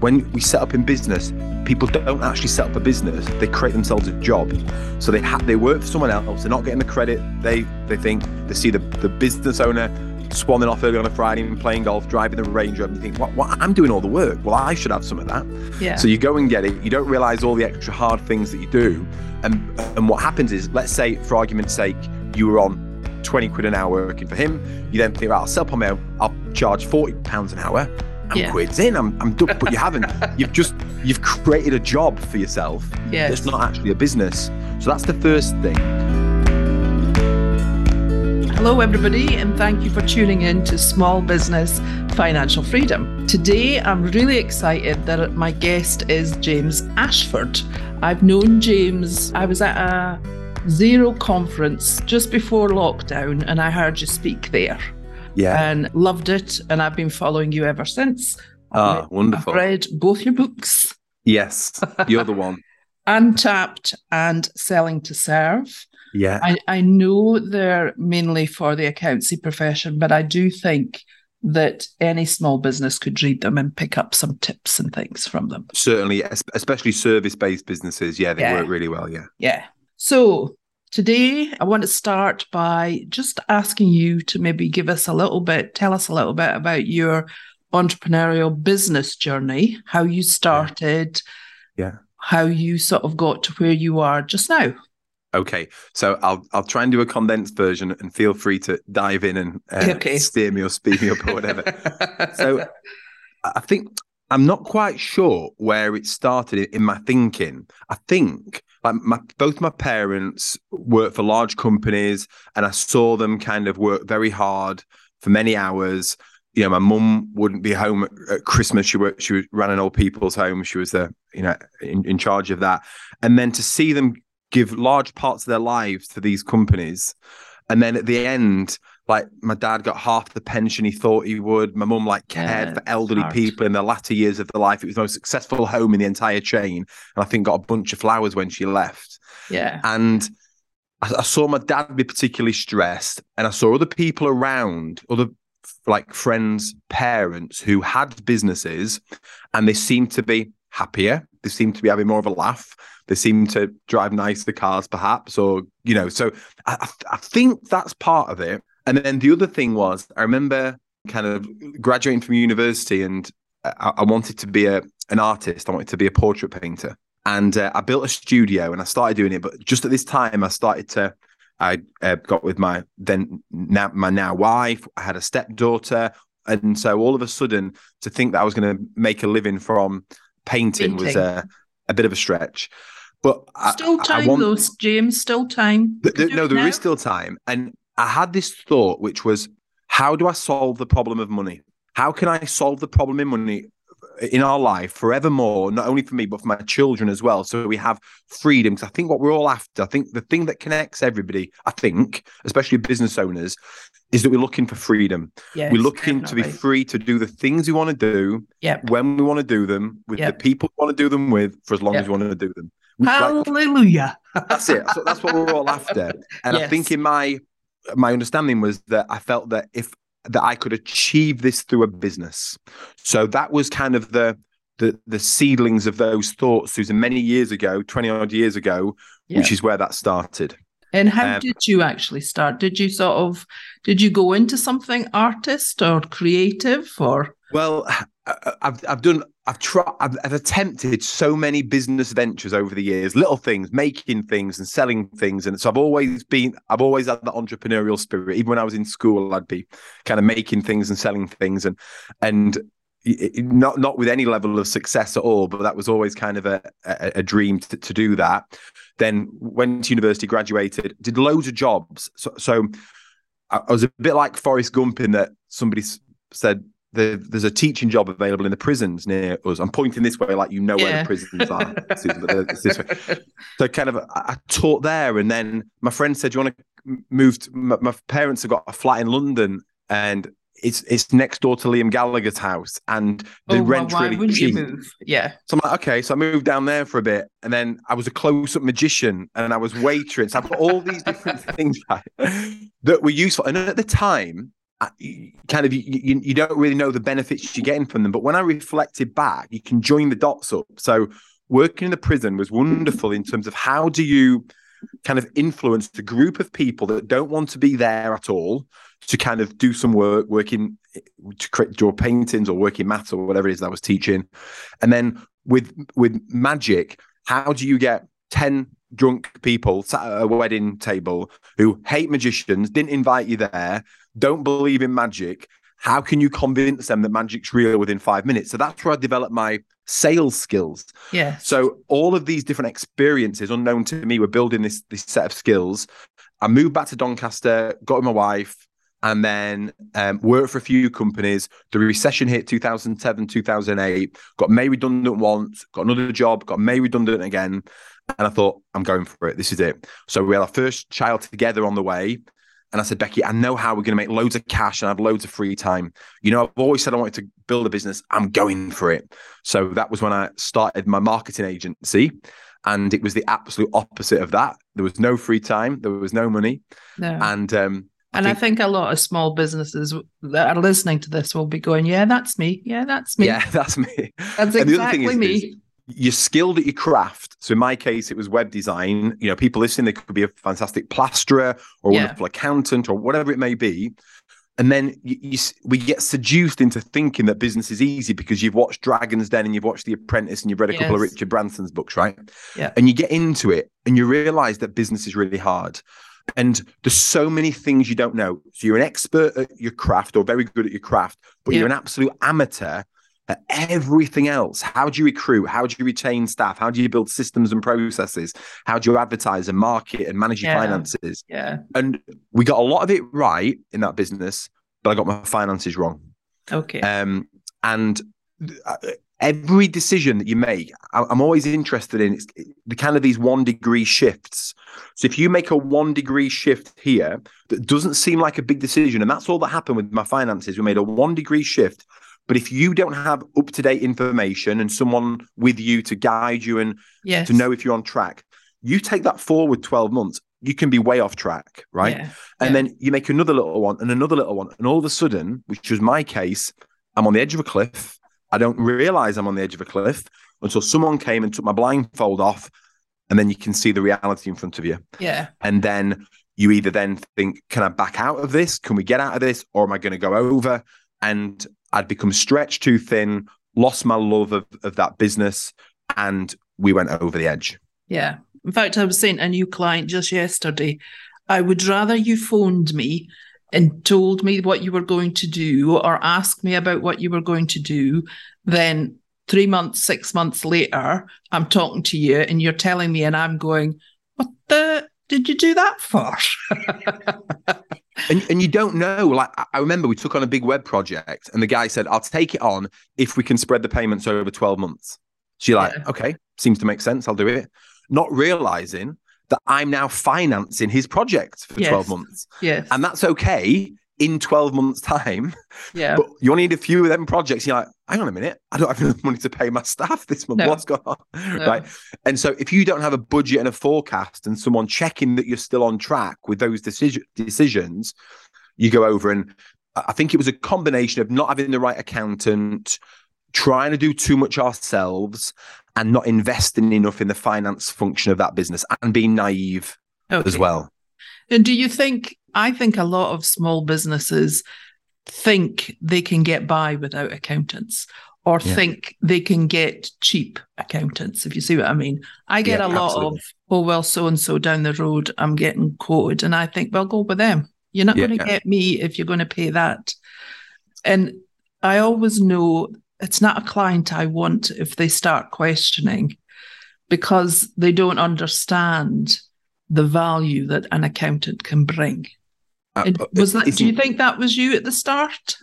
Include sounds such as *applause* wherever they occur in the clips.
when we set up in business, people don't actually set up a business; they create themselves a job. So they ha- they work for someone else. They're not getting the credit. They they think they see the the business owner swanning off early on a Friday and playing golf, driving the Range Rover, and you think, what, what? I'm doing all the work. Well, I should have some of that. Yeah. So you go and get it. You don't realize all the extra hard things that you do. And and what happens is, let's say, for argument's sake, you were on 20 quid an hour working for him. You then think, right, I'll sell on my own. I'll charge 40 pounds an hour. I'm Yeah. quid's in. I'm, I'm done. But you haven't. You've just you've created a job for yourself. Yeah, It's not actually a business. So that's the first thing. Hello, everybody, and thank you for tuning in to Small Business Financial Freedom. Today, I'm really excited that my guest is James Ashford. I've known James, I was at a Xero conference just before lockdown, and I heard you speak there Yeah. and loved it. And I've been following you ever since. Ah, I've wonderful. read both your books, Yes. You're the one. *laughs* Untapped and Selling to Serve. Yeah. I, I know they're mainly for the accountancy profession, but I do think that any small business could read them and pick up some tips and things from them. Certainly, especially service-based businesses. Yeah, they Yeah. work really well. Yeah. Yeah. So today I want to start by just asking you to maybe give us a little bit, tell us a little bit about your entrepreneurial business journey, how you started, Yeah. how you sort of got to where you are just now. Okay, so I'll I'll try and do a condensed version, and feel free to dive in and uh, Okay. steer me or speed me up or whatever. so *laughs* I think I'm not quite sure where it started in my thinking. I think like my both my parents worked for large companies, and I saw them kind of work very hard for many hours. You know, my mum wouldn't be home at, Christmas. She worked, she was ran an old people's home. She was the you know in, in charge of that, and then to see them give large parts of their lives to these companies, and then at the end like my dad got half the pension he thought he would. My mum like cared Yeah, for elderly hard. people in the latter years of their life. It was the most successful home in the entire chain, and I think got a bunch of flowers when she left. yeah. And I, I saw my dad be particularly stressed, and I saw other people around, other like friends, parents who had businesses, and they seemed to be happier. They seemed to be having more of a laugh. They seemed to drive nicer cars, perhaps, or you know. So I- I think that's part of it. And then the other thing was, I remember kind of graduating from university, and I, I wanted to be a an artist. I wanted to be a portrait painter, and uh, I built a studio and I started doing it. But just at this time, I started to. I uh, got with my then now my now wife. I had a stepdaughter, and so all of a sudden, to think that I was going to make a living from painting, was Painting. a bit of a stretch. But Still I- I time want- though, James. Still time. Th- th- no, there is now. still time. And I had this thought, which was, how do I solve the problem of money? How can I solve the problem in money in our life forevermore, not only for me, but for my children as well? So we have freedom. Because I think what we're all after, I think the thing that connects everybody, I think, especially business owners, is that we're looking for freedom. Yes, we're looking to be free to do the things we want to do Yep. when we want to do them with Yep. the people we want to do them with for as long Yep. as we want to do them. Like, Hallelujah. that's it. So that's what we're all after. And I think in my my understanding was that I felt that if that I could achieve this through a business. So that was kind of the the the seedlings of those thoughts, Susan, many years ago, 20 odd years ago, which is where that started. And how um, did you actually start? Did you sort of did you go into something artist or creative or Well, I've I've done I've tried I've, I've attempted so many business ventures over the years, little things, making things and selling things, and so I've always been I've always had that entrepreneurial spirit. Even when I was in school, I'd be kind of making things and selling things, and and not not with any level of success at all, but that was always kind of a a, a dream to, to do that. Then went to university, graduated, did loads of jobs. So, so I was a bit like Forrest Gump in that somebody said the, there's a teaching job available in the prisons near us. I'm pointing this way, like you know where Yeah. the prisons are, *laughs* Susan, uh, way. So kind of, I, taught there, and then my friend said, "Do you want to move?" To, my, my parents have got a flat in London, and it's it's next door to Liam Gallagher's house, and the oh, well, really wouldn't cheap. you move? Yeah. So I'm like, okay. So I moved down there for a bit, and then I was a close-up magician, and I was waitering. So I've got all these different *laughs* things that were useful. And at the time, kind of you, you, don't really know the benefits you're getting from them. But when I reflected back, you can join the dots up. So working in the prison was wonderful in terms of how do you kind of influence the group of people that don't want to be there at all to kind of do some work, working to create, draw paintings or working maths or whatever it is that I was teaching. And then with with magic, how do you get 10 drunk people sat at a wedding table who hate magicians, didn't invite you there, don't believe in magic? How can you convince them that magic's real within five minutes? So that's where I developed my sales skills. Yeah. So all of these different experiences, unknown to me, were building this this set of skills. I moved back to Doncaster, got with my wife, and then um, worked for a few companies. The recession hit 2007, 2008. Got made redundant once, got another job, got made redundant again. And I thought, I'm going for it. This is it. So we had our first child together on the way. And I said, Becky, I know how we're going to make loads of cash and have loads of free time. You know, I've always said I wanted to build a business. I'm going for it. So that was when I started my marketing agency. And it was the absolute opposite of that. There was no free time, there was no money. No. And, um, and I think, I think, a lot of small businesses that are listening to this will be going, Yeah, that's me. Yeah, that's me. Yeah, *laughs* that's me. That's exactly is, me. Is, you're skilled at your craft. So in my case, it was web design. You know, people listening, they could be a fantastic plasterer or a yeah. wonderful accountant or whatever it may be. And then you, you, we get seduced into thinking that business is easy because you've watched Dragon's Den and you've watched The Apprentice and you've read a yes. couple of Richard Branson's books, right? Yeah. And you get into it and you realize that business is really hard. And there's so many things you don't know. So you're an expert at your craft or very good at your craft, but yeah. you're an absolute amateur everything else. How do you recruit? How do you retain staff? How do you build systems and processes? How do you advertise and market and manage your yeah. finances? Yeah. And we got a lot of it right in that business, but I got my finances wrong. Okay. Um, and every decision that you make, I'm always interested in the kind of these one degree shifts. So if you make a one degree shift here that doesn't seem like a big decision, and that's all that happened with my finances, we made a one degree shift but if you don't have up to date information and someone with you to guide you and yes. to know if you're on track, you take that forward 12 months, you can be way off track, right? Yeah. And yeah. then you make another little one and another little one. And all of a sudden, which was my case, I'm on the edge of a cliff. I don't realize I'm on the edge of a cliff until someone came and took my blindfold off. And then you can see the reality in front of you. Yeah. And then you either then think, can I back out of this? Can we get out of this? Or am I going to go over? And I'd become stretched too thin, lost my love of, of that business, and we went over the edge. Yeah. In fact, I was saying a new client just yesterday, I would rather you phoned me and told me what you were going to do or asked me about what you were going to do than three months, six months later, I'm talking to you and you're telling me, and I'm going, What the did you do that for? *laughs* and, and you don't know. Like I remember we took on a big web project and the guy said, I'll take it on if we can spread the payments over 12 months. So you're like, yeah. okay, seems to make sense. I'll do it. Not realizing that I'm now financing his project for yes. 12 months. Yes. And that's okay in 12 months' time. Yeah. But you only need a few of them projects. You're like, hang on a minute, I don't have enough money to pay my staff this month. No. What's going on? No. Right. And so if you don't have a budget and a forecast and someone checking that you're still on track with those decision, decisions, you go over and I think it was a combination of not having the right accountant, trying to do too much ourselves, and not investing enough in the finance function of that business and being naive okay. as well. And do you think I think a lot of small businesses think they can get by without accountants or yeah. think they can get cheap accountants, if you see what I mean. I get yeah, a lot absolutely. of, oh, well, so and so down the road, I'm getting quoted. And I think, well, go with them. You're not yeah, going to get me if you're going to pay that. And I always know it's not a client I want if they start questioning because they don't understand the value that an accountant can bring. Uh, was that? Do you think that was you at the start?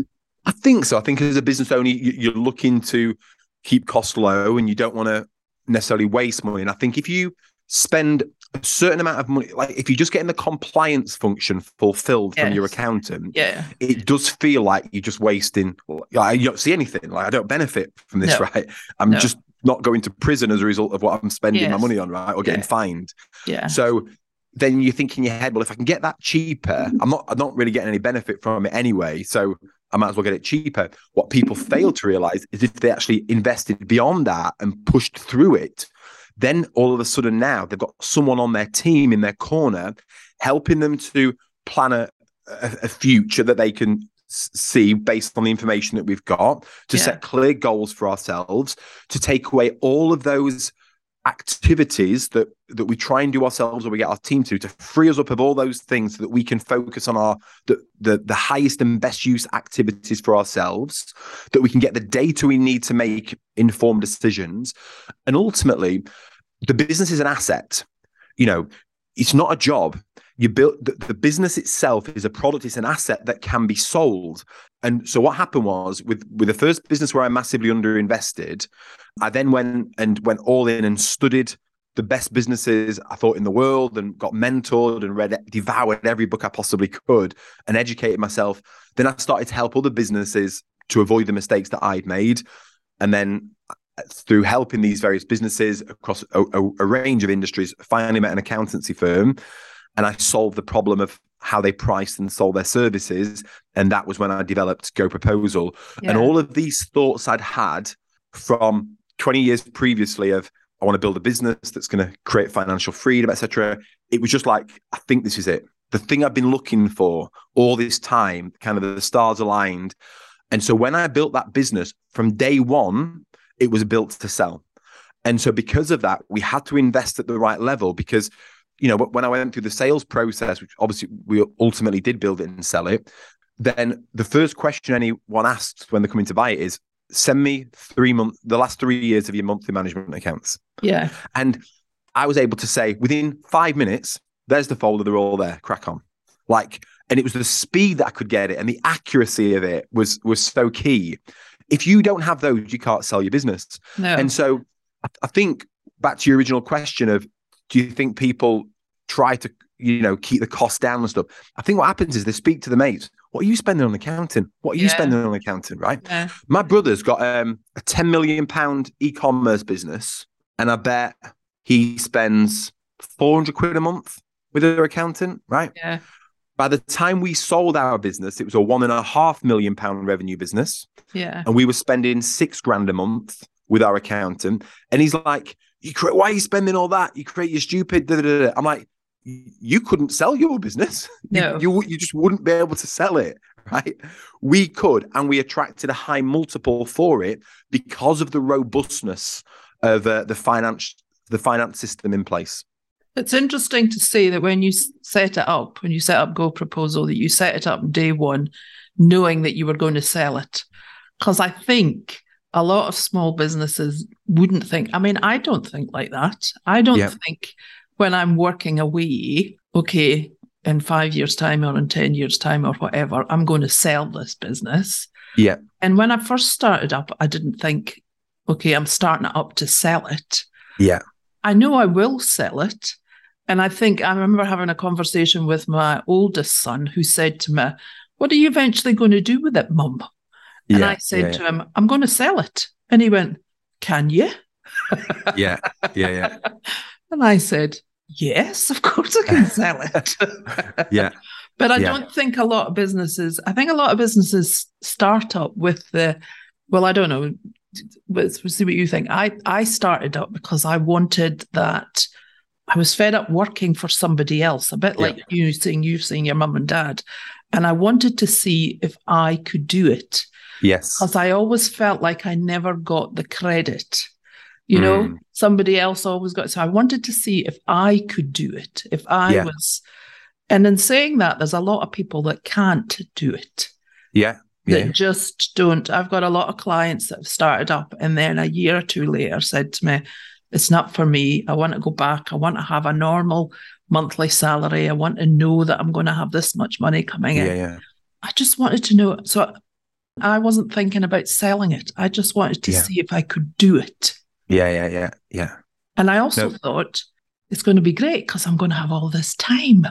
I think so. I think as a business owner, you're looking to keep costs low, and you don't want to necessarily waste money. And I think if you spend a certain amount of money, like if you're just getting the compliance function fulfilled yes. from your accountant, yeah, it does feel like you're just wasting. Like, you don't see anything. Like I don't benefit from this, no. *laughs* right? I'm no. just not going to prison as a result of what I'm spending yes. my money on, right, or getting yeah. fined. Yeah. So then you think in your head, well, if I can get that cheaper, I'm not I'm not really getting any benefit from it anyway. So I might as well get it cheaper. What people fail to realize is if they actually invested beyond that and pushed through it, then all of a sudden now they've got someone on their team in their corner helping them to plan a, a, future that they can see based on the information that we've got to yeah. set clear goals for ourselves to take away all of those activities that that we try and do ourselves or we get our team to to free us up of all those things so that we can focus on our the, the the highest and best use activities for ourselves that we can get the data we need to make informed decisions. And ultimately the business is an asset. You know it's not a job you build the, the business itself is a product it's an asset that can be sold. And so what happened was with with the first business where i massively underinvested i then went and went all in and studied the best businesses i thought in the world and got mentored and read devoured every book i possibly could and educated myself. Then i started to help other businesses to avoid the mistakes that i'd made. And then uh, through helping these various businesses across a, a, a range of industries finally met an accountancy firm and I solved the problem of how they priced and sold their services. And that was when I developed Go Proposal. Yeah. And all of these thoughts I'd had from 20 years previously of I want to build a business that's going to create financial freedom, etc. It was just like, I think this is it. The thing I've been looking for all this time, kind of the stars aligned. And so when I built that business from day one, it was built to sell. And so because of that, we had to invest at the right level because you know, when I went through the sales process, which obviously we ultimately did build it and sell it, then the first question anyone asks when they're coming to buy it is, send me three months, the last three years of your monthly management accounts. Yeah. And I was able to say within five minutes, there's the folder, they're all there, crack on. Like, and it was the speed that I could get it and the accuracy of it was was so key. If you don't have those, you can't sell your business. No. And so I think back to your original question of do you think people try to you know keep the cost down and stuff? I think what happens is they speak to the mates. What are you spending on accounting? What are you yeah. spending on accounting right? Yeah. my brother's got um, a 10 million pound e-commerce business and i bet he spends 400 quid a month with their accountant right? Yeah. By the time we sold our business it was a one and a half million pound revenue business. Yeah. And we were spending six grand a month with our accountant. And he's like you create, why are you spending all that? You create your stupid. Da, da, da. I'm like, you couldn't sell your business. *laughs* No. You, you, you just wouldn't be able to sell it, *laughs* right? We could, and we attracted a high multiple for it because of the robustness of uh, the finance the finance system in place. It's interesting to see that when you set it up, when you set up Go Proposal, that you set it up day one, knowing that you were going to sell it. Because I think a lot of small businesses wouldn't think. I mean, I don't think like that. I don't yep. think when I'm working away, okay, in five years' time or in 10 years' time or whatever, I'm going to sell this business. Yeah. And when I first started up, I didn't think, okay, I'm starting up to sell it. Yeah. I know I will sell it. And I think I remember having a conversation with my oldest son who said to me, What are you eventually going to do with it, mum? And yeah, I said yeah, to him, I'm going to sell it. And he went, Can you? yeah, yeah, yeah. *laughs* And I said, Yes, of course I can *laughs* sell it. *laughs* yeah. But I yeah. don't think a lot of businesses, I think a lot of businesses start up with the, well, I don't know, let's see what you think. I, I started up because I wanted that. I was fed up working for somebody else, a bit like you saying you seeing your mum and dad. And I wanted to see if I could do it. Yes. Because I always felt like I never got the credit. You know, mm. somebody else always got. So I wanted to see if I could do it, if I yeah. was. And in saying that, there's a lot of people that can't do it. Yeah. Yeah. That just don't. I've got a lot of clients that have started up and then a year or two later said to me, it's not for me. I want to go back. I want to have a normal monthly salary. I want to know that I'm going to have this much money coming in. Yeah, yeah. I just wanted to know. So I wasn't thinking about selling it. I just wanted to yeah. see if I could do it. Yeah, yeah, yeah, yeah. And I also no. thought it's going to be great because I'm going to have all this time.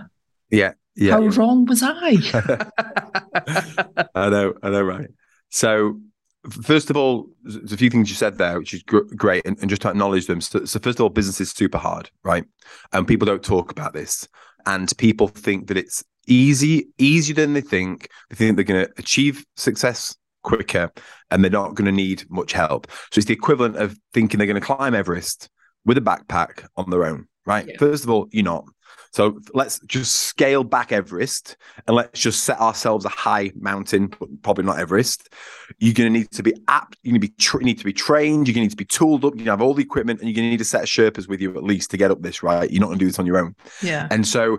Yeah, yeah. How yeah. wrong was I? *laughs* *laughs* I know, I know, right. So, first of all, there's a few things you said there, which is gr- great, and, and, just to acknowledge them. So, so, first of all, business is super hard, right? And people don't talk about this. and people think that it's easy, easier than they think. They think they're going to achieve success quicker and they're not going to need much help. So it's the equivalent of thinking they're going to climb Everest with a backpack on their own, right? Yeah. First of all, you're not. So let's just scale back Everest and let's just set ourselves a high mountain, but probably not Everest. You're going to need to be apt. You're going to be tra- need to be trained. You're going to need to be tooled up. You have all the equipment, and you're going to need a set of Sherpas with you at least to get up this. Right? You're not going to do this on your own. Yeah. And so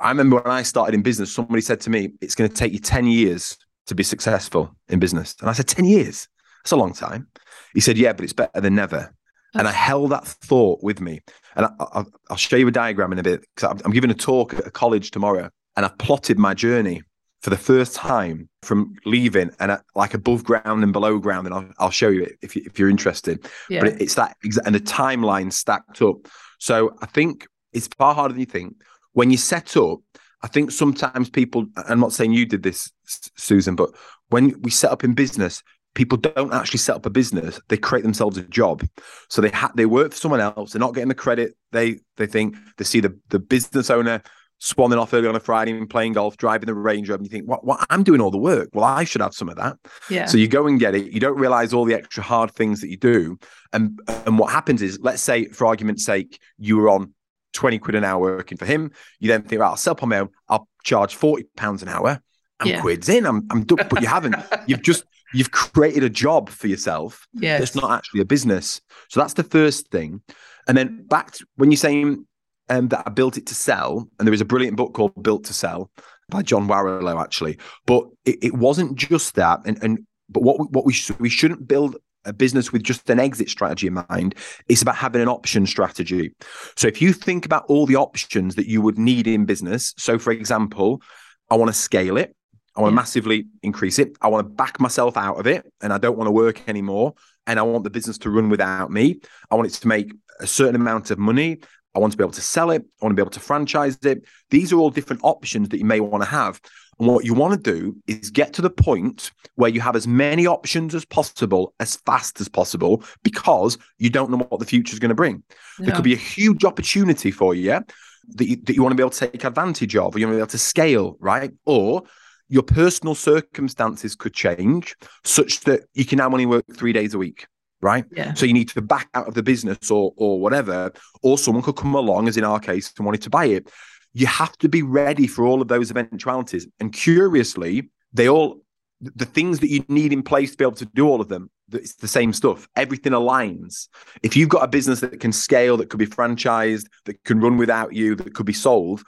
I remember when I started in business, somebody said to me, "It's going to take you ten years to be successful in business," and I said, 10 years? That's a long time." He said, "Yeah, but it's better than never." And I held that thought with me. And I, will show you a diagram in a bit because I'm giving a talk at a college tomorrow and I've plotted my journey for the first time from leaving and at, like above ground and below ground. And I'll, I'll show you it if, you, if you're interested. Yeah. But it, it's that, and the timeline stacked up. So I think it's far harder than you think. When you set up, I think sometimes people, I'm not saying you did this, Susan, but when we set up in business, people don't actually set up a business. They create themselves a job. So they ha- they work for someone else. They're not getting the credit they they think. They see the the business owner swanning off early on a friday and playing golf driving the range rover and you think what, what? I'm doing all the work. Well i should have some of that. Yeah. So you go and get it. You don't realize all the extra hard things that you do. And and what happens is let's say for argument's sake you were on 20 quid an hour working for him you then think well, i'll sell on my own i'll charge 40 pounds an hour I'm yeah. quids in. I'm I'm done. But you haven't. *laughs* You've just you've created a job for yourself. Yeah. It's not actually a business. So that's the first thing. And then back to, when you're saying um, that I built it to sell, and there is a brilliant book called Built to Sell by John Warrillow, actually. But it, it wasn't just that. And and but what we, what we sh- we shouldn't build a business with just an exit strategy in mind. It's about having an option strategy. So if you think about all the options that you would need in business, so for example, I want to scale it. I want to massively increase it. I want to back myself out of it and I don't want to work anymore. And I want the business to run without me. I want it to make a certain amount of money. I want to be able to sell it. I want to be able to franchise it. These are all different options that you may want to have. And what you want to do is get to the point where you have as many options as possible, as fast as possible, because you don't know what the future is going to bring. Yeah. There could be a huge opportunity for you, yeah, that you, that you want to be able to take advantage of, or you want to be able to scale, right? Or your personal circumstances could change such that you can now only work three days a week right? Yeah. so you need to back out of the business or or whatever or someone could come along as in our case and wanted to buy it. You have to be ready for all of those eventualities. And curiously they all the things that you need in place to be able to do all of them it's the same stuff. Everything aligns. If you've got a business that can scale that could be franchised that can run without you that could be sold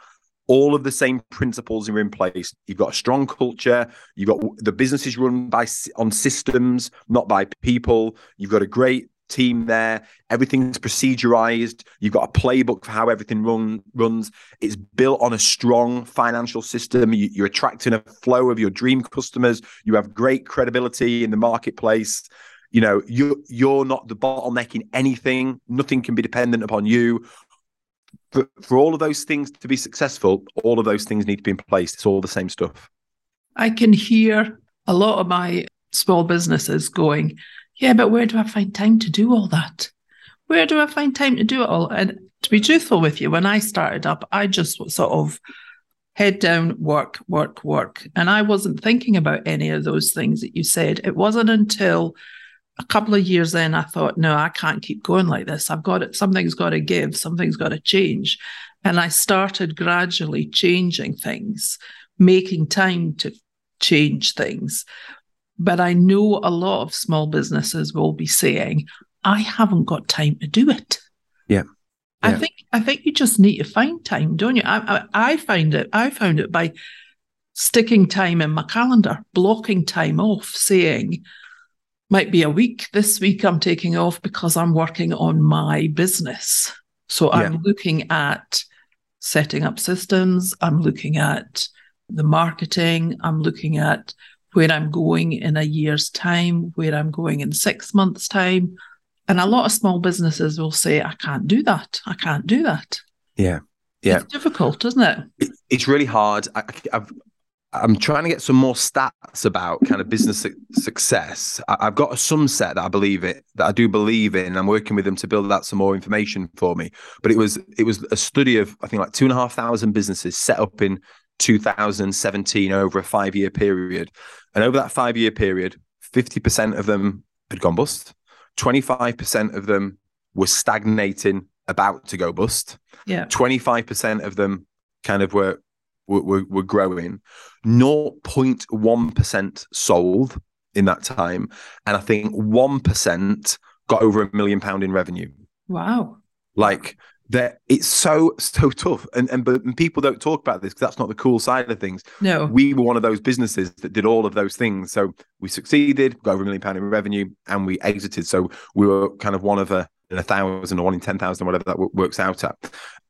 all of the same principles are in place. You've got a strong culture. You've got the business is run by on systems, not by people. You've got a great team there. Everything's procedurized. You've got a playbook for how everything run, runs. It's built on a strong financial system. You, you're attracting a flow of your dream customers. You have great credibility in the marketplace. You know, you you're not the bottleneck in anything. Nothing can be dependent upon you for, for all of those things to be successful, all of those things need to be in place. It's all the same stuff. I can hear a lot of my small businesses going, yeah, but where do I find time to do all that? Where do I find time to do it all? And to be truthful with you, when I started up, I just sort of head down, work, work, work. And I wasn't thinking about any of those things that you said. It wasn't until a couple of years in, I thought, no, I can't keep going like this. I've got it. Something's got to give. Something's got to change. And I started gradually changing things, making time to change things. But I know a lot of small businesses will be saying, I haven't got time to do it. Yeah. I think I think you just need to find time, don't you? I, I, I find it. I found it by sticking time in my calendar, blocking time off, saying, might be a week. This week I'm taking off because I'm working on my business. So. I'm looking at setting up systems, I'm looking at the marketing, I'm looking at where I'm going in a year's time, where I'm going in six months' time. And a lot of small businesses will say, I can't do that. I can't do that. Yeah. Yeah. It's difficult, isn't it? it it's really hard. I, I've I'm trying to get some more stats about kind of business su- success. I, have got a sum set that I believe it, that I do believe in. I'm working with them to build out some more information for me. But it was it was a study of I think like two and a half thousand businesses set up in 2017 over a five year period, and over that five year period, 50% of them had gone bust, 25% of them were stagnating, about to go bust. Yeah, 25% of them kind of were were, were growing. 0.1% sold in that time. And I think 1% got over a million pound in revenue. Wow. Like that it's so so tough and and but and people don't talk about this because that's not the cool side of things no we were one of those businesses that did all of those things so we succeeded got over a million pound in revenue and we exited so we were kind of one of a in a thousand or one in ten thousand whatever that works out at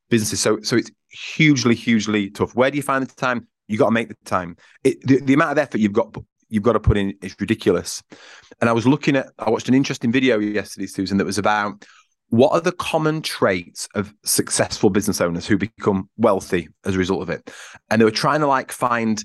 businesses. So so it's hugely hugely tough. Where do you find the time? You got to make the time. It, the, the amount of effort you've got you've got to put in is ridiculous. And I was looking at I watched an interesting video yesterday, Susan, that was about what are the common traits of successful business owners who become wealthy as a result of it and they were trying to like find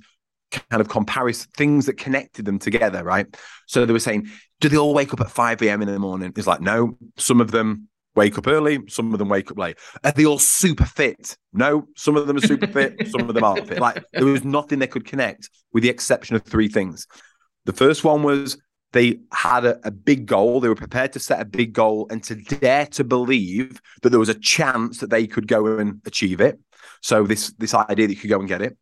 kind of comparison things that connected them together right so they were saying do they all wake up at 5 a.m in the morning it's like no some of them wake up early, some of them wake up late. Are they all super fit? No, some of them are super fit, *laughs* some of them aren't fit. Like there was nothing they could connect with the exception of three things. The first one was they had a, a, big goal. They were prepared to set a big goal and to dare to believe that there was a chance that they could go and achieve it. So this this idea that you could go and get it.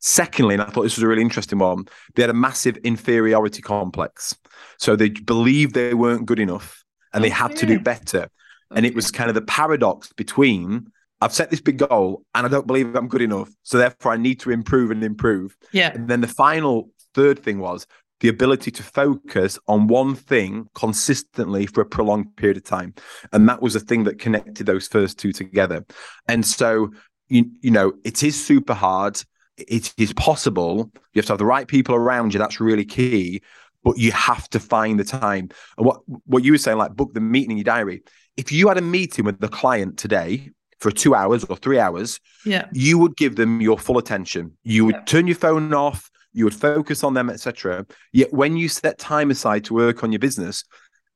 Secondly, and I thought this was a really interesting one, they had a massive inferiority complex. So they believed they weren't good enough and they oh, had to do better. And it was kind of the paradox between I've set this big goal and I don't believe I'm good enough. So therefore I need to improve and improve. Yeah. And then the final third thing was the ability to focus on one thing consistently for a prolonged period of time. And that was the thing that connected those first two together. And so you, you know, it is super hard. It is possible. You have to have the right people around you. That's really key. But you have to find the time. And what what you were saying, like book the meeting in your diary if you had a meeting with the client today for two hours or three hours, yeah, you would give them your full attention. You would yeah. turn your phone off. You would focus on them, etc. Yet when you set time aside to work on your business,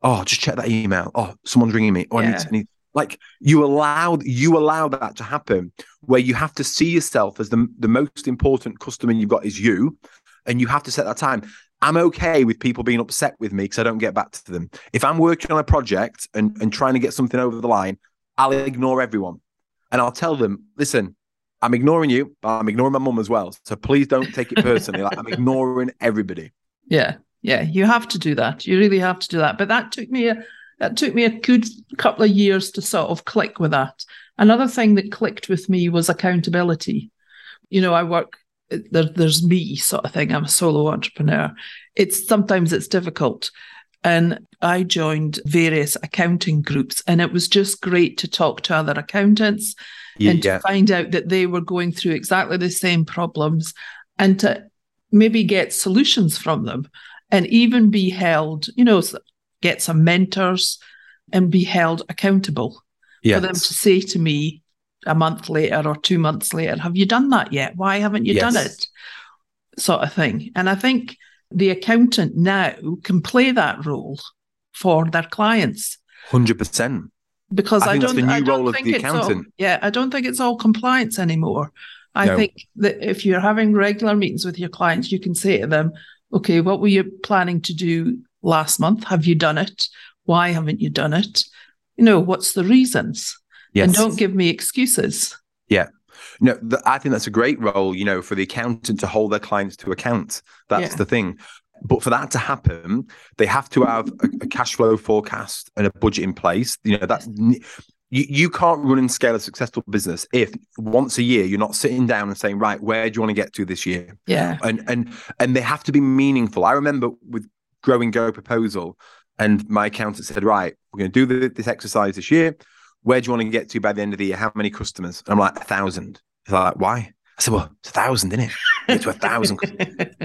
oh, just check that email. Oh, someone's ringing me. Oh, yeah. I need to, I need, like you allow you allow that to happen, where you have to see yourself as the the most important customer you've got is you, and you have to set that time. I'm okay with people being upset with me because I don't get back to them. If I'm working on a project and, and trying to get something over the line, I'll ignore everyone. And I'll tell them, listen, I'm ignoring you, but I'm ignoring my mum as well. So please don't take it personally. like I'm ignoring everybody. Yeah. Yeah. You have to do that. You really have to do that. But that took me a that took me a good couple of years to sort of click with that. Another thing that clicked with me was accountability. You know, I work there, there's me sort of thing. I'm a solo entrepreneur. It's sometimes it's difficult. And I joined various accounting groups, and it was just great to talk to other accountants yeah, and to yeah. find out that they were going through exactly the same problems and to maybe get solutions from them and even be held, you know, get some mentors and be held accountable yes. for them to say to me, a month later or two months later, have you done that yet? Why haven't you yes. done it? Sort of thing. And I think the accountant now can play that role for their clients. Hundred percent. Because I, I don't, the new I don't role of the accountant. All, yeah, I don't think it's all compliance anymore. I no. think that if you're having regular meetings with your clients, you can say to them, "Okay, what were you planning to do last month? Have you done it? Why haven't you done it? You know, what's the reasons?" Yes. And don't give me excuses. Yeah. No, th- I think that's a great role, you know, for the accountant to hold their clients to account. That's yeah. the thing. But for that to happen, they have to have a, a, cash flow forecast and a budget in place. You know, that's you, you can't run and scale a successful business if once a year you're not sitting down and saying, right, where do you want to get to this year? Yeah. And and and they have to be meaningful. I remember with growing go proposal, and my accountant said, right, we're going to do this exercise this year where do you want to get to by the end of the year? How many customers? And I'm like, a thousand. He's like, why? I said, well, it's a thousand, isn't it? Get to a thousand.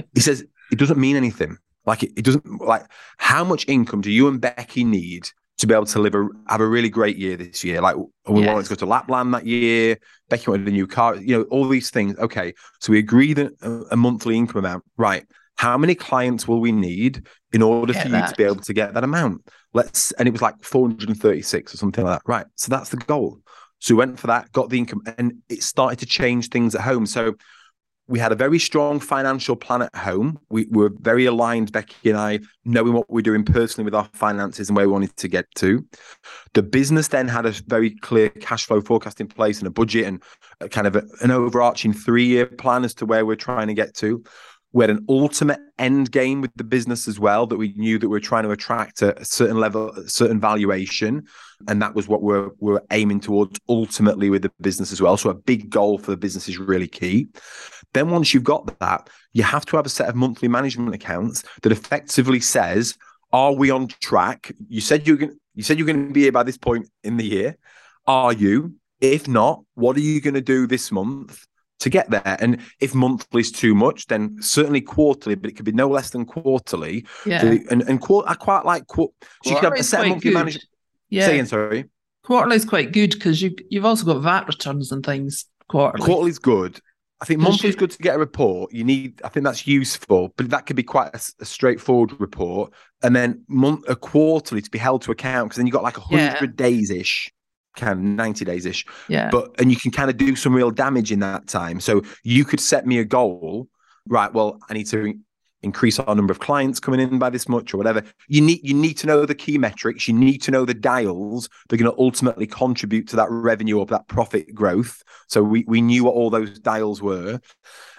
*laughs* he says, it doesn't mean anything. Like it, it doesn't like how much income do you and Becky need to be able to live a have a really great year this year. Like we Yes. wanted to go to Lapland that year. Becky wanted a new car. You know, all these things. Okay, so we agreed a, a monthly income amount. Right. How many clients will we need in order Get for you to be able to get that amount? Let's and it was like 436 or something like that. Right. So that's the goal. So we went for that, got the income, and it started to change things at home. So we had a very strong financial plan at home. We were very aligned, Becky and I, knowing what we're doing personally with our finances and where we wanted to get to. The business then had a very clear cash flow forecast in place and a budget and a kind of a- an overarching three year plan as to where we're trying to get to. We had an ultimate end game with the business as well that we knew that we are trying to attract a, a certain level, a certain valuation. And that was what we're, we're aiming towards ultimately with the business as well. So a big goal for the business is really key. Then once you've got that, you have to have a set of monthly management accounts that effectively says, are we on track? You said you're going you said you're going to be here by this point in the year. Are you? If not, what are you going to do this month to get there? And if monthly is too much, then mm. certainly quarterly, but it could be no less than quarterly. Yeah. So- and and quar- I quite like quar- so you could have a set monthly management. Yeah. Say again, sorry. Quarterly is quite good because you you've also got VAT returns and things quarterly. Quarterly is good. I think monthly is good to get a report. You need, I think that's useful, but that could be quite a straightforward report. And then month a quarterly to be held to account because then you've got like a Yeah. hundred days ish, kind of ninety days ish. yeah. But and you can kind of do some real damage in that time. So you could set me a goal, right? Well, I need to increase our number of clients coming in by this much or whatever. You need you need to know the key metrics. You need to know the dials that are going to ultimately contribute to that revenue or that profit growth. So we we knew what all those dials were,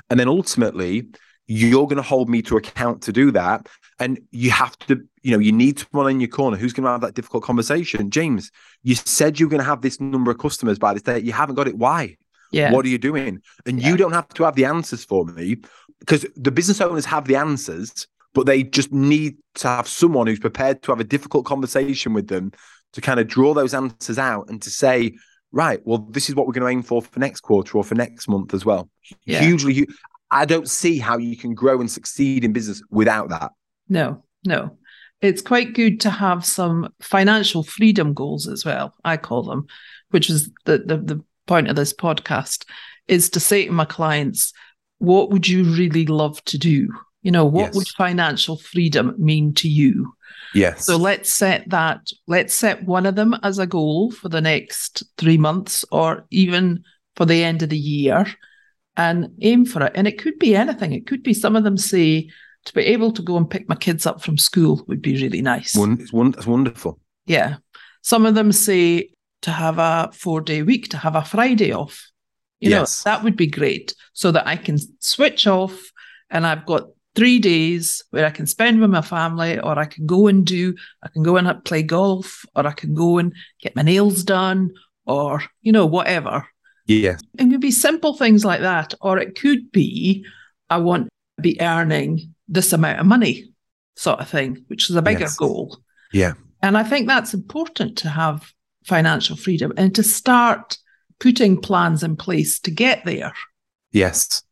and then ultimately you're going to hold me to account to do that. And you have to, you know, you need someone in your corner who's going to have that difficult conversation. James, you said you're going to have this number of customers by this date. You haven't got it. Why? yeah. What are you doing? And Yeah. you don't have to have the answers for me because the business owners have the answers, but they just need to have someone who's prepared to have a difficult conversation with them to kind of draw those answers out and to say, right, well, this is what we're going to aim for for next quarter or for next month as well. Yeah. Hugely, I don't see how you can grow and succeed in business without that. No, no. It's quite good to have some financial freedom goals as well, I call them, which is the, the, the point of this podcast, is to say to my clients, what would you really love to do? You know, what Yes. would financial freedom mean to you? Yes. So let's set that, let's set one of them as a goal for the next three months or even for the end of the year and aim for it. And it could be anything. It could be some of them say to be able to go and pick my kids up from school would be really nice. It's, won- it's wonderful. Yeah. Some of them say to have a four day week, to have a Friday off. You Yes. know, that would be great so that I can switch off and I've got three days where I can spend with my family or I can go and do, I can go and play golf or I can go and get my nails done or, you know, whatever. Yes. It could be simple things like that. Or it could be, I want to be earning this amount of money, sort of thing, which is a bigger Yes. goal. Yeah. And I think that's important to have financial freedom and to start putting plans in place to get there. Yes.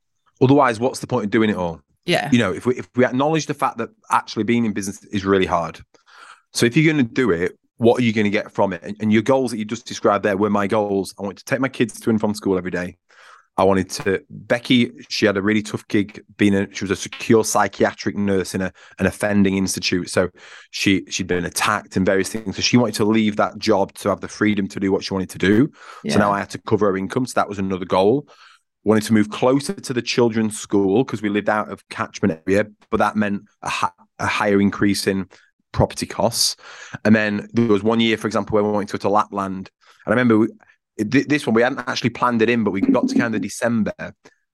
Otherwise, what's the point of doing it all? Yeah. you know, if we if we acknowledge the fact that actually being in business is really hard. So if you're going to do it, what are you going to get from it? And, and your goals that you just described there were my goals. I want to take my kids to and from school every day. I wanted to. Becky, she had a really tough gig. Being a, she was a secure psychiatric nurse in a an offending institute. So she she'd been attacked and various things. So she wanted to leave that job to have the freedom to do what she wanted to do. yeah. So now I had to cover her income. So that was another goal. Wanted to move closer to the children's school because we lived out of catchment area, but that meant a, hi- a higher increase in property costs. And then there was one year, for example, where we wanted to go to Lapland. And I remember we, th- this one, we hadn't actually planned it in, but we got to kind of December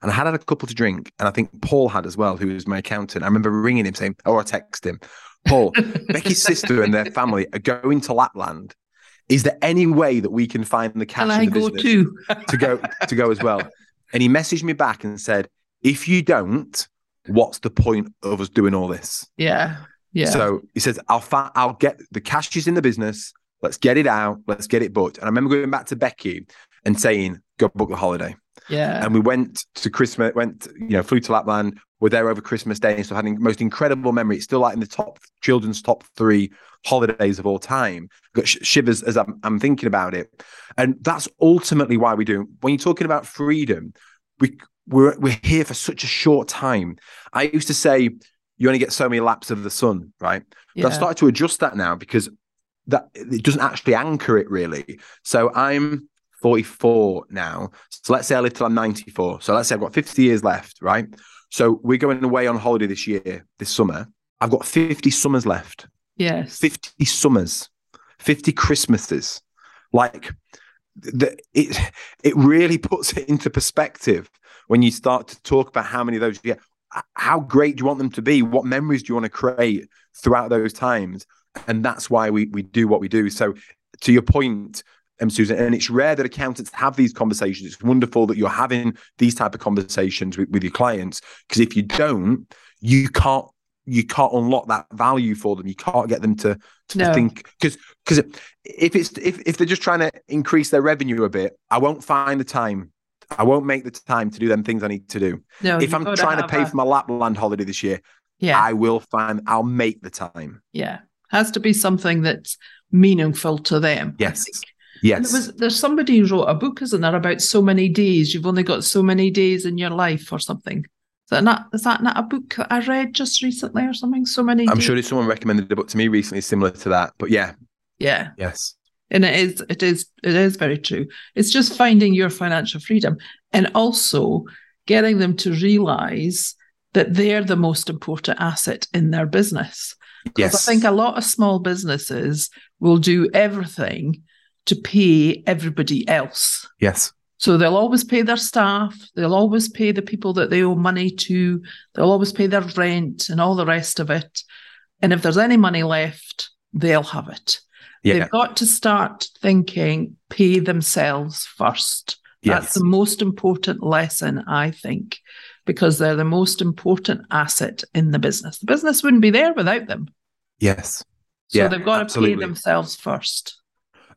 and I had had a couple to drink. And I think Paul had as well, who was my accountant. I remember ringing him saying, or I text him, Paul, *laughs* Becky's sister and their family are going to Lapland. Is there any way that we can find the cash in I the go business too. *laughs* to go to go as well? And he messaged me back and said, "If you don't, what's the point of us doing all this?" Yeah. Yeah. So he says, "I'll fi- I'll get the cash is in the business. Let's get it out. Let's get it booked." And I remember going back to Becky and saying, "Go book the holiday." yeah. And we went to Christmas, went, you know, flew to Lapland, were there over Christmas Day and stuff. Had the most incredible memory. It's still like in the top children's top three holidays of all time. Got sh- shivers as I'm, I'm thinking about it, and that's ultimately why we do. When you're talking about freedom, we we're we're here for such a short time. I used to say you only get so many laps of the sun, right? Yeah. But I've started to adjust that now because that it doesn't actually anchor it really. So I'm 44 now. So let's say I live till I'm 94. So let's say I've got 50 years left, right? So we're going away on holiday this year, this summer. I've got 50 summers left. Yes. 50 summers, 50 Christmases. Like the, it it really *laughs* puts it into perspective when you start to talk about how many of those you get. How great do you want them to be? What memories do you want to create throughout those times? And that's why we we do what we do. So to your point, um, Susan, and it's rare that accountants have these conversations. It's wonderful that you're having these type of conversations with, with your clients because if you don't, you can't you can't unlock that value for them. You can't get them to to no. think because because if it's if if they're just trying to increase their revenue a bit, I won't find the time. I won't make the time to do them things I need to do. No, if I'm trying to, to pay a... for my Lapland holiday this year, yeah, I will find. I'll make the time. Yeah, has to be something that's meaningful to them. Yes. Yes. There was, there's somebody who wrote a book, isn't there, about so many days. You've only got so many days in your life or something. Is that not, is that not a book I read just recently or something? So many. I'm days? sure someone recommended a book to me recently similar to that. But yeah. Yeah. Yes. And it is, it is, it is very true. It's just finding your financial freedom and also getting them to realize that they're the most important asset in their business. Yes. I think a lot of small businesses will do everything to pay everybody else. Yes. So they'll always pay their staff, they'll always pay the people that they owe money to, they'll always pay their rent and all the rest of it. And if there's any money left, they'll have it. Yeah. They've got to start thinking pay themselves first. Yes. That's the most important lesson, I think, because they're the most important asset in the business. The business wouldn't be there without them. Yes. So yeah, they've got absolutely. to pay themselves first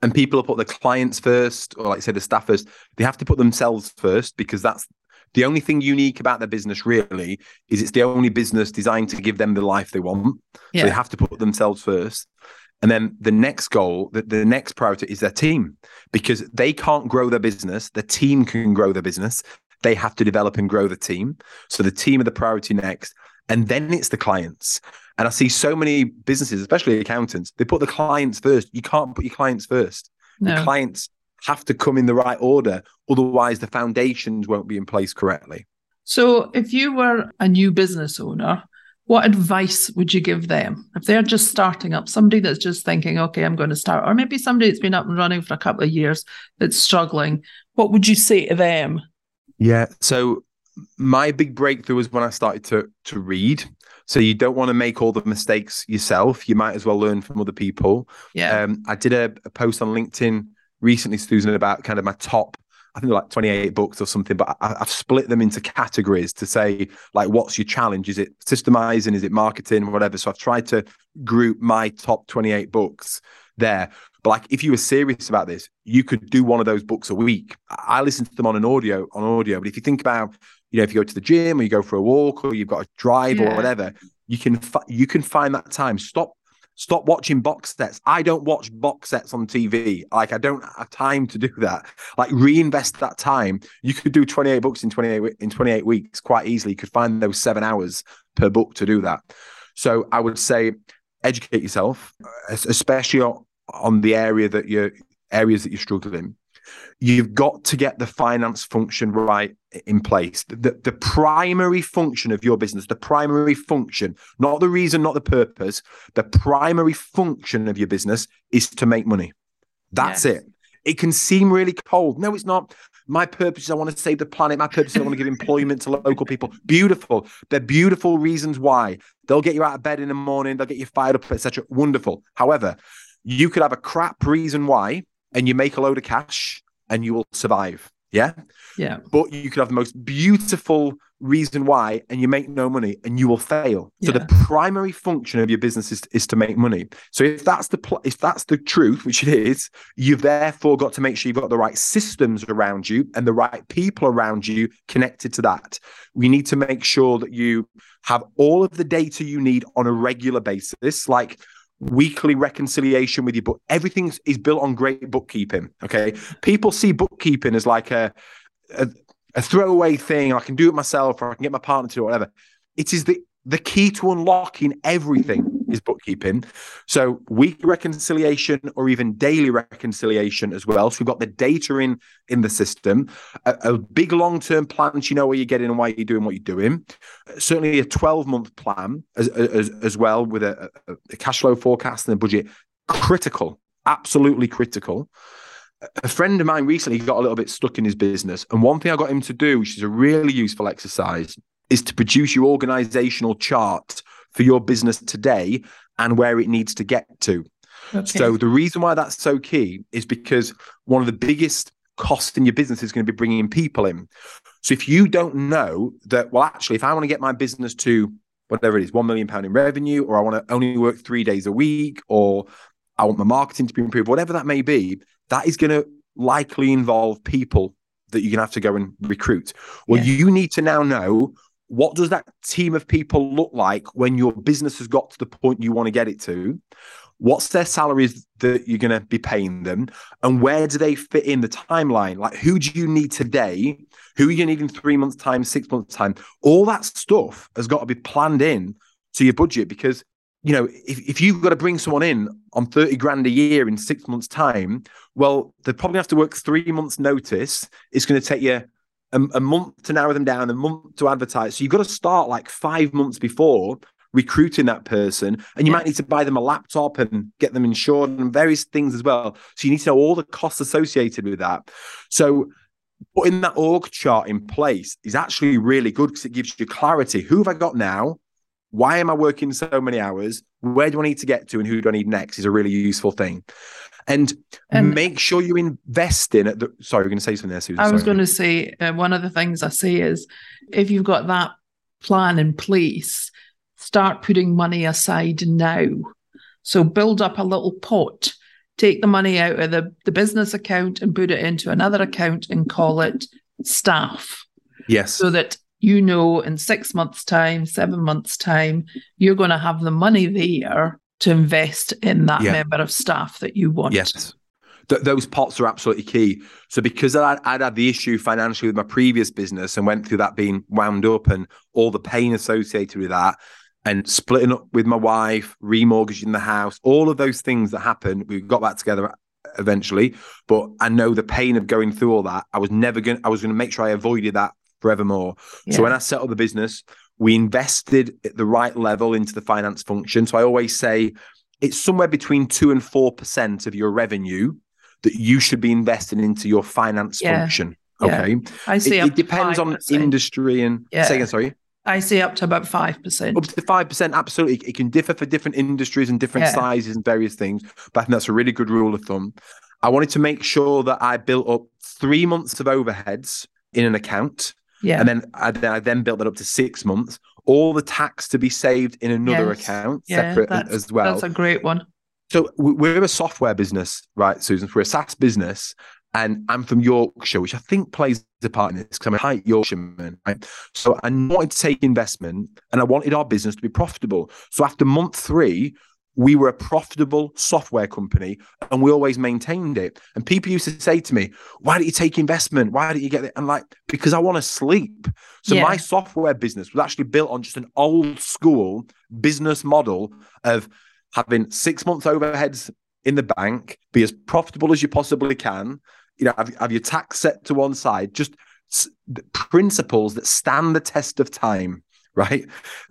and people put the clients first or like I say the staff first they have to put themselves first because that's the only thing unique about their business really is it's the only business designed to give them the life they want yeah. so they have to put themselves first and then the next goal the, the next priority is their team because they can't grow their business the team can grow their business they have to develop and grow the team so the team are the priority next and then it's the clients and I see so many businesses, especially accountants, they put the clients first. You can't put your clients first. No. The clients have to come in the right order. Otherwise, the foundations won't be in place correctly. So, if you were a new business owner, what advice would you give them if they're just starting up? Somebody that's just thinking, okay, I'm going to start, or maybe somebody that's been up and running for a couple of years that's struggling. What would you say to them? Yeah. So, my big breakthrough was when I started to to read. So you don't want to make all the mistakes yourself. You might as well learn from other people. Yeah. Um, I did a, a, post on LinkedIn recently, Susan, about kind of my top, I think like 28 books or something, but I, have split them into categories to say, like, what's your challenge? Is it systemizing? Is it marketing? Whatever. So I've tried to group my top 28 books there. But like, if you were serious about this, you could do one of those books a week. I listen to them on an audio, on audio. But if you think about you know, if you go to the gym or you go for a walk or you've got a drive yeah. or whatever, you can fi- you can find that time. Stop stop watching box sets. I don't watch box sets on TV. Like I don't have time to do that. Like reinvest that time. You could do 28 books in 28 in 28 weeks quite easily. You could find those 7 hours per book to do that. So I would say educate yourself, especially on, on the area that you're areas that you're struggling. You've got to get the finance function right in place. The, the primary function of your business, the primary function, not the reason, not the purpose, the primary function of your business is to make money. That's yes. it. It can seem really cold. No, it's not. My purpose is I want to save the planet. My purpose is I want to give employment to local people. Beautiful. They're beautiful reasons why. They'll get you out of bed in the morning. They'll get you fired up, etc. Wonderful. However, you could have a crap reason why, and you make a load of cash, and you will survive. Yeah. Yeah. But you could have the most beautiful reason why and you make no money and you will fail. So the primary function of your business is, is to make money. So if that's the pl- if that's the truth, which it is, you've therefore got to make sure you've got the right systems around you and the right people around you connected to that. We need to make sure that you have all of the data you need on a regular basis, like weekly reconciliation with you, but everything is built on great bookkeeping. Okay. People see bookkeeping as like a, a, a throwaway thing. I can do it myself or I can get my partner to do it, whatever. It is the, the key to unlocking everything is bookkeeping. So weekly reconciliation or even daily reconciliation as well. So we've got the data in in the system, a, a big long term plan. So you know where you're getting and why you're doing what you're doing. Certainly a 12 month plan as, as as well with a, a, a cash flow forecast and a budget. Critical, absolutely critical a friend of mine recently got a little bit stuck in his business. And one thing I got him to do, which is a really useful exercise, is to produce your organizational chart for your business today and where it needs to get to. Okay. So the reason why that's so key is because one of the biggest costs in your business is going to be bringing people in. So if you don't know that, well, actually, if I want to get my business to whatever it is, one million pound in revenue, or I want to only work three days a week, or I want my marketing to be improved, whatever that may be, that is going to likely involve people that you're going to have to go and recruit. Well, Yeah. you need to now know what does that team of people look like when your business has got to the point you want to get it to? What's their salaries that you're going to be paying them? And where do they fit in the timeline? Like, who do you need today? Who are you going to need in three months' time, six months' time? All that stuff has got to be planned in to your budget because you know, if, if you've got to bring someone in on 30 grand a year in six months' time, well, they're probably going to have to work three months' notice. It's going to take you a, a month to narrow them down, a month to advertise. So you've got to start like five months before recruiting that person. And you might need to buy them a laptop and get them insured and various things as well. So you need to know all the costs associated with that. So putting that org chart in place is actually really good because it gives you clarity. Who have I got now? Why am I working so many hours? Where do I need to get to and who do I need next is a really useful thing. And, And- make sure you invest in it. the sorry, you're going to say something there, Susan. I was sorry. going to say uh, one of the things I say is if you've got that plan in place, start putting money aside now. So build up a little pot, take the money out of the, the business account and put it into another account and call it staff Yes. so that you know in six months' time, seven months' time, you're going to have the money there to invest in that Yeah. member of staff that you want. Yes. Th- those pots are absolutely key. So because I'd, I'd had the issue financially with my previous business and went through that being wound up and all the pain associated with that and splitting up with my wife, remortgaging the house, all of those things that happened, we got back together eventually. But I know the pain of going through all that. I was never going I was going to make sure I avoided that forevermore. Yeah. So when I set up the business, we invested at the right level into the finance function. So I always say it's somewhere between two and four percent of your revenue that you should be investing into your finance Yeah. function. Yeah. Okay. I It, say it depends on 5%. industry and Yeah. say again, sorry. I see up to about 5%. Up to five percent, absolutely. It can differ for different industries and different Yeah. sizes and various things. But I think that's a really good rule of thumb. I wanted to make sure that I built up three months of overheads in an account. Yeah. And then I, then I then built that up to six months. All the tax to be saved in another Yes. account, yeah, separate as well. That's a great one. So we- we're a software business, right, Susan? We're a SaaS business, and I'm from Yorkshire, which I think plays a part in this because I'm a high Yorkshireman, right? So I wanted to take investment, and I wanted our business to be profitable. So after month three, we were a profitable software company, and we always maintained it. And people used to say to me, "Why don't you take investment? Why don't you get it?" And like, because I want to sleep. So Yeah. my software business was actually built on just an old school business model of having six months overheads in the bank, be as profitable as you possibly can, you know, have, have your tax set to one side, just principles that stand the test of time, *laughs* right?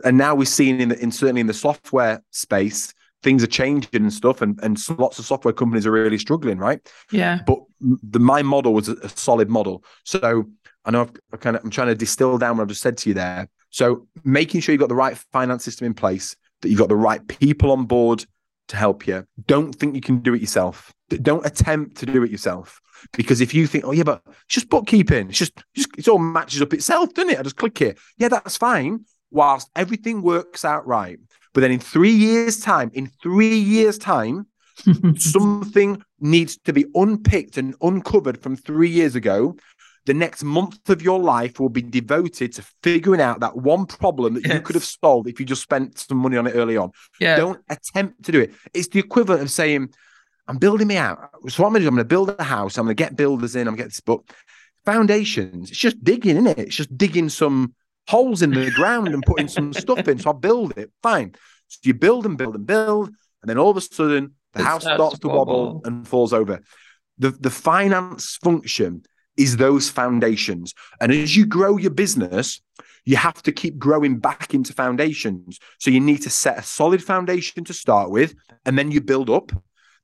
And now we're seeing in the in certainly in the software space, things are changing and stuff, and and lots of software companies are really struggling, right? Yeah. But the my model was a, solid model. So I know I've, I kind of I'm trying to distill down what I've just said to you there. So making sure you've got the right finance system in place, that you've got the right people on board to help you. Don't think you can do it yourself. don't attempt to do it yourself because if you think, oh yeah, but it's just bookkeeping, it's just, just it all matches up itself, doesn't it? I just click here. Yeah, that's fine. Whilst everything works out right, but then in three years' time, in three years' time, *laughs* something needs to be unpicked and uncovered from three years ago. The next month of your life will be devoted to figuring out that one problem that yes. you could have solved if you just spent some money on it early on. Yeah. Don't attempt to do it. It's the equivalent of saying, I'm building me out. So what I'm going to do, I'm going to build a house. I'm going to get builders in. I'm going to get this book. Foundations, it's just digging, in it? It's just digging some holes in the ground and putting some *laughs* stuff in. So I build it. Fine. So you build and build and build. And then all of a sudden, the it house starts to wobble. wobble and falls over. The, the finance function is those foundations. And as you grow your business, you have to keep growing back into foundations. So you need to set a solid foundation to start with, and then you build up.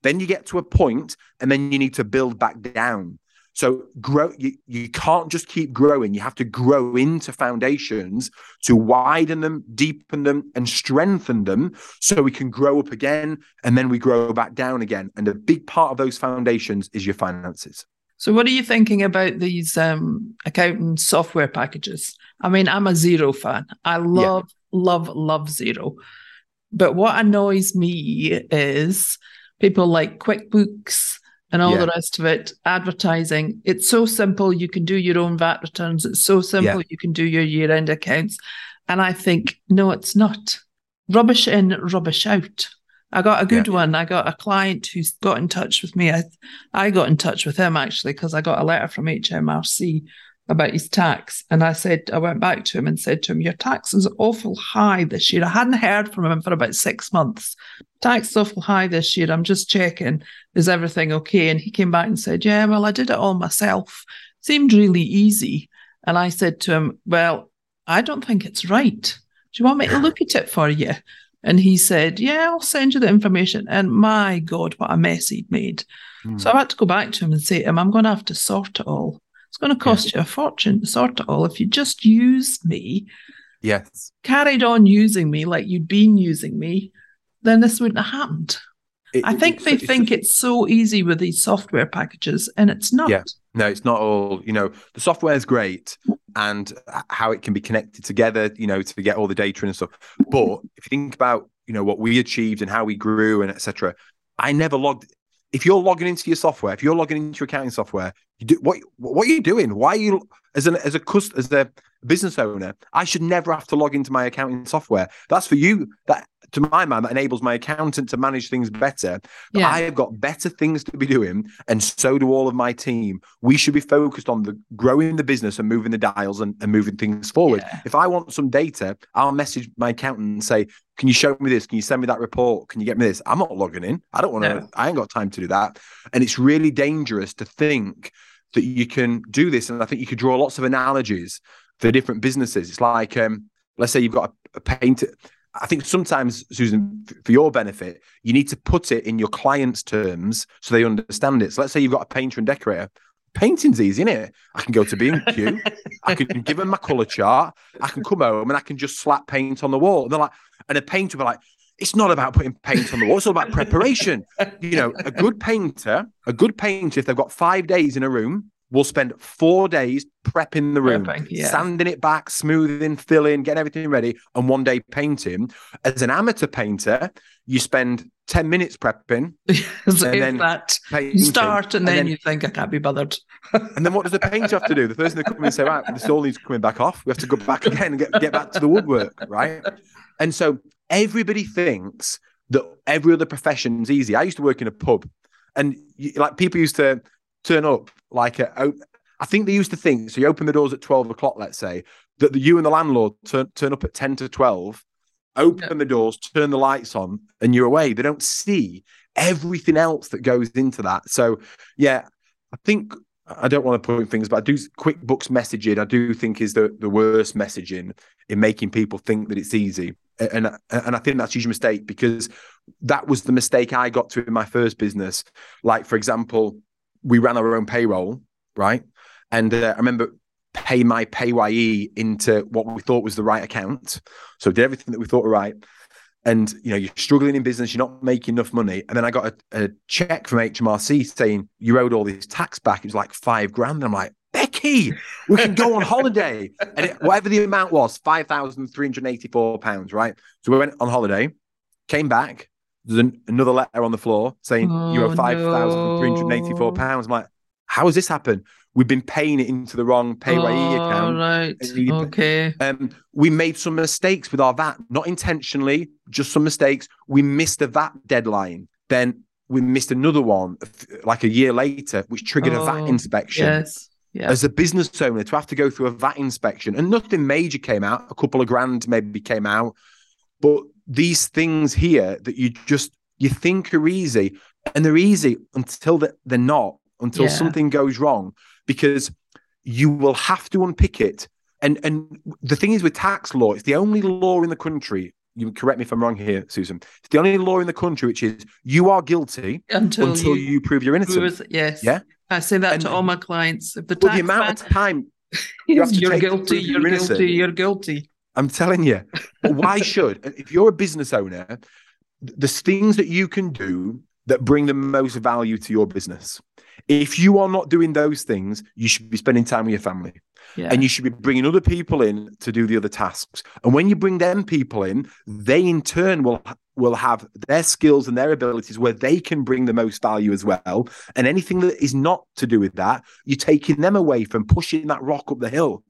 Then you get to a point, and then you need to build back down. So grow you, you can't just keep growing. You have to grow into foundations to widen them, deepen them, and strengthen them so we can grow up again and then we grow back down again. And a big part of those foundations is your finances. So what are you thinking about these um, accounting software packages? I mean, I'm a Xero fan. I love, yeah. love, love Xero. But what annoys me is people like QuickBooks and all yeah. the rest of it, advertising. It's so simple. You can do your own VAT returns. It's so simple. Yeah. You can do your year end accounts. And I think, no, it's not. Rubbish in, rubbish out. I got a good yeah. one. I got a client who's got in touch with me. I, I got in touch with him actually because I got a letter from HMRC about his tax. And I said, I went back to him and said to him, Your tax is awful high this year. I hadn't heard from him for about six months. Tax is awful high this year. I'm just checking, is everything okay? And he came back and said, Yeah, well, I did it all myself. Seemed really easy. And I said to him, Well, I don't think it's right. Do you want me to look at it for you? And he said, Yeah, I'll send you the information. And my God, what a mess he'd made. Mm. So I had to go back to him and say to him, I'm going to have to sort it all. It's going to cost yeah. you a fortune to sort it all. If you just used me, yes, carried on using me like you'd been using me, then this wouldn't have happened. It, I think they it's, think it's, it's so easy with these software packages, and it's not. Yeah, no, it's not all. You know, the software is great, and how it can be connected together. You know, to get all the data and stuff. But if you think about, you know, what we achieved and how we grew and etc. I never logged if you're logging into your software, if you're logging into your accounting software, you do what what are you doing? Why are you as an as a as a business owner, I should never have to log into my accounting software. That's for you. That to my mind, that enables my accountant to manage things better. But yeah. I have got better things to be doing, and so do all of my team. We should be focused on the growing the business and moving the dials and, and moving things forward. Yeah. If I want some data, I'll message my accountant and say, Can you show me this? Can you send me that report? Can you get me this? I'm not logging in. I don't want to, no. I ain't got time to do that. And it's really dangerous to think that you can do this. And I think you could draw lots of analogies for different businesses. It's like, um, let's say you've got a, a painter. I think sometimes, Susan, for your benefit, you need to put it in your client's terms so they understand it. So let's say you've got a painter and decorator. Painting's easy, isn't it? I can go to B&Q, I can give them my colour chart, I can come home and I can just slap paint on the wall. And they're like, and a painter will be like, it's not about putting paint on the wall, it's all about preparation. you know, a good painter, a good painter, if they've got five days in a room, will spend four days prepping the room, Prepping, yeah. sanding it back, smoothing, filling, getting everything ready, and one day painting. As an amateur painter, you spend 10 minutes prepping. *laughs* so and then that painting, start and, and then, then, you think, I can't be bothered. *laughs* and then what does the painter have to do? The person that comes in and say, right, this all needs coming back off. We have to go back again and get, get back to the woodwork, right? And so everybody thinks that every other profession is easy. I used to work in a pub and you, like people used to turn up like a, I think they used to think so. You open the doors at twelve o'clock, let's say, that the, you and the landlord turn turn up at ten to twelve, open yeah. the doors, turn the lights on, and you're away. They don't see everything else that goes into that. So, yeah, I think I don't want to point things, but I do QuickBooks messaging. I do think is the the worst messaging in making people think that it's easy, and and I think that's a huge mistake because that was the mistake I got to in my first business. Like for example, we ran our own payroll, right? And uh, I remember pay my PAYE into what we thought was the right account. So did everything that we thought were right. and you know you're struggling in business, you're not making enough money, and then I got a, a check from HMRC saying you owed all this tax back. It was like five grand. And I'm like, Becky, we can go on holiday, *laughs* and it, whatever the amount was, five thousand three hundred eighty-four pounds, right? So we went on holiday, came back. There's an, another letter on the floor saying Oh, you owe five thousand three hundred eighty-four pounds. I'm like, how has this happened? We've been paying it into the wrong PAYE All account. right. Okay. Um, we made some mistakes with our VAT, not intentionally, just some mistakes. We missed the VAT deadline. Then we missed another one like a year later, which triggered a Oh, VAT inspection. Yes. Yeah. As a business owner, to have to go through a VAT inspection and nothing major came out, a couple of grand maybe came out. But these things here that you just you think are easy, and they're easy until they're not, until Yeah. something goes wrong, because you will have to unpick it. And and the thing is with tax law, it's the only law in the country. You correct me if I'm wrong here, Susan. It's the only law in the country which is you are guilty Until, until you, you prove you're innocent. prove Yes. Yeah. I say that And- to all my clients. If the Well, the amount man of time *laughs* you have to you're take to guilty, you're you're guilty, you're guilty. I'm telling you. Why *laughs* should? If you're a business owner, th- there's things that you can do that bring the most value to your business. If you are not doing those things, you should be spending time with your family Yeah. and you should be bringing other people in to do the other tasks. And when you bring them people in, they in turn will will have their skills and their abilities where they can bring the most value as well. And anything that is not to do with that, you're taking them away from pushing that rock up the hill.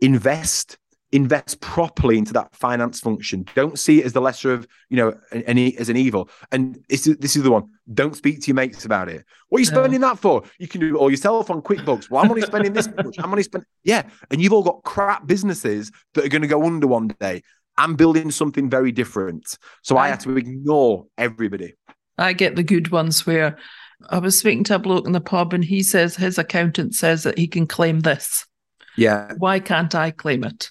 Invest invest properly into that finance function. Don't see it as the lesser of, you know, an, an e- as an evil. And this is, this is the one. Don't speak to your mates about it. What are you No. spending that for? You can do it all yourself on QuickBooks. Well, I'm only spending this much. I'm only spending, yeah. And you've all got crap businesses that are going to go under one day. I'm building something very different. So I Right. had to ignore everybody. I get the good ones where I was speaking to a bloke in the pub and he says his accountant says that he can claim this. Yeah. Why can't I claim it?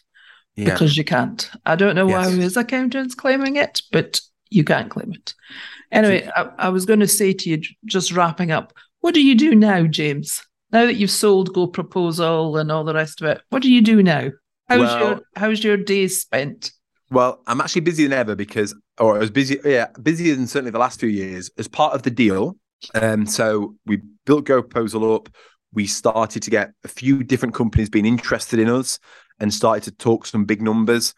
Yeah. Because you can't. I don't know why Yes. his accountant's claiming it, but you can't claim it. Anyway, I, I was going to say to you, just wrapping up, what do you do now, James? Now that you've sold GoProposal and all the rest of it, what do you do now? How's your Well- how's your days spent? Well, I'm actually busier than ever because, or I was busy, yeah, busier than certainly the last few years as part of the deal. Um, so we built GoProposal up. We started to get a few different companies being interested in us and started to talk some big numbers.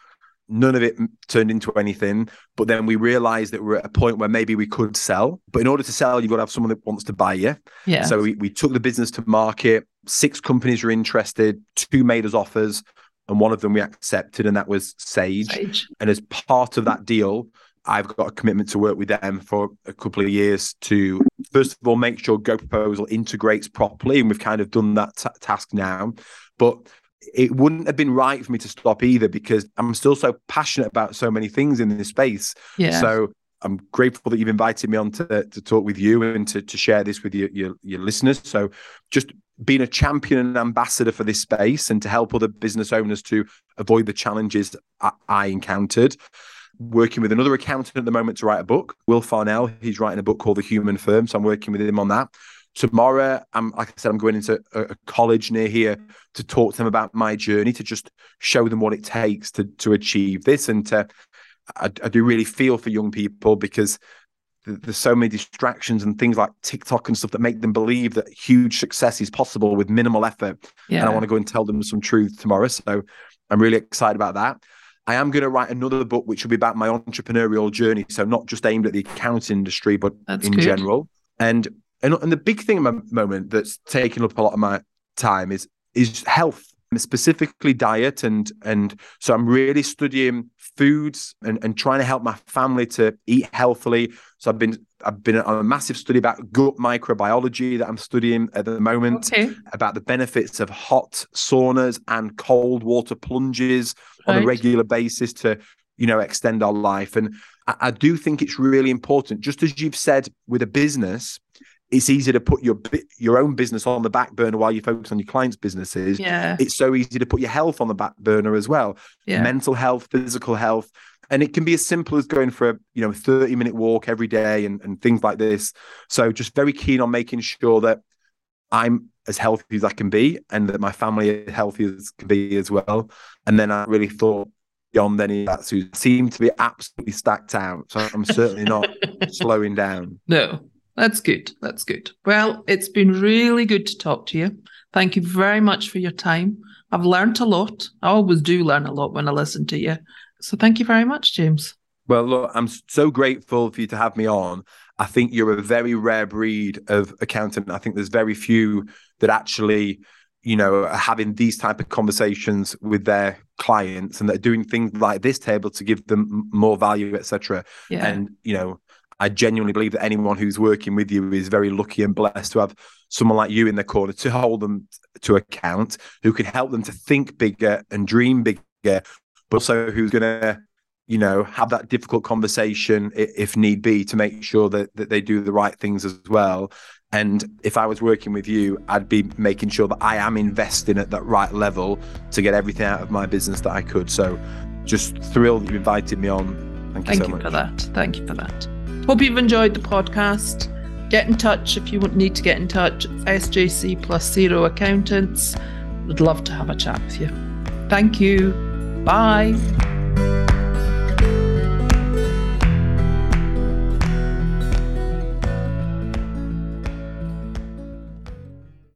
None of it turned into anything. But then we realized that we're at a point where maybe we could sell. But in order to sell, you've got to have someone that wants to buy you. Yeah. So we, we took the business to market. Six companies were interested. Two made us offers, and one of them we accepted, and that was Sage. Sage. And as part of that deal, I've got a commitment to work with them for a couple of years to, first of all, make sure GoProposal integrates properly. And we've kind of done that ta- task now. But it wouldn't have been right for me to stop either because I'm still so passionate about so many things in this space. Yeah. So I'm grateful that you've invited me on to, to talk with you and to, to share this with your, your, your listeners. So just being a champion and ambassador for this space and to help other business owners to avoid the challenges I, I encountered. Working with another accountant at the moment to write a book, Will Farnell. He's writing a book called The Human Firm. So I'm working with him on that. Tomorrow, I'm like I said, I'm going into a, a college near here to talk to them about my journey, to just show them what it takes to to achieve this, and to I, I do really feel for young people because th- there's so many distractions and things like TikTok and stuff that make them believe that huge success is possible with minimal effort. yeah. And I want to go and tell them some truth tomorrow. So I'm really excited about that. I am going to write another book which will be about my entrepreneurial journey. So not just aimed at the accounting industry, but That's in good. general. And, and and the big thing at the moment that's taking up a lot of my time is is health, specifically diet. And and so I'm really studying foods and, and trying to help my family to eat healthily. So I've been I've been on a massive study about gut microbiology that I'm studying at the moment Okay. about the benefits of hot saunas and cold water plunges on a regular basis to you know extend our life and I, I do think it's really important just as you've said with a business it's easy to put your your own business on the back burner while you focus on your clients businesses Yeah. it's so easy to put your health on the back burner as well Yeah. mental health physical health and it can be as simple as going for a you know 30 minute walk every day and, and things like this so just very keen on making sure that i'm as healthy as i can be and that my family is healthy as can be as well and then i really thought beyond any of that. So seem to be absolutely stacked out. So I'm certainly not *laughs* slowing down. No, that's good. That's good. Well, it's been really good to talk to you. Thank you very much for your time. I've learned a lot. I always do learn a lot when I listen to you. So thank you very much, James. Well, look, I'm so grateful for you to have me on. I think you're a very rare breed of accountant. I think there's very few that actually, you know, are having these type of conversations with their clients and they're doing things like this table to give them more value, etc. Yeah. And you know, I genuinely believe that anyone who's working with you is very lucky and blessed to have someone like you in the corner to hold them to account, who can help them to think bigger and dream bigger, but also who's going to you know have that difficult conversation if need be to make sure that, that they do the right things as well. And if i was working with you i'd be making sure that i am investing at that right level to get everything out of my business that i could. So just thrilled you invited me on. Thank you so much. thank so you much. for that. Thank you for that hope you've enjoyed the podcast. Get in touch if you need to get in touch sjc plus zero accountants. Would love to have a chat with you. Thank you. Bye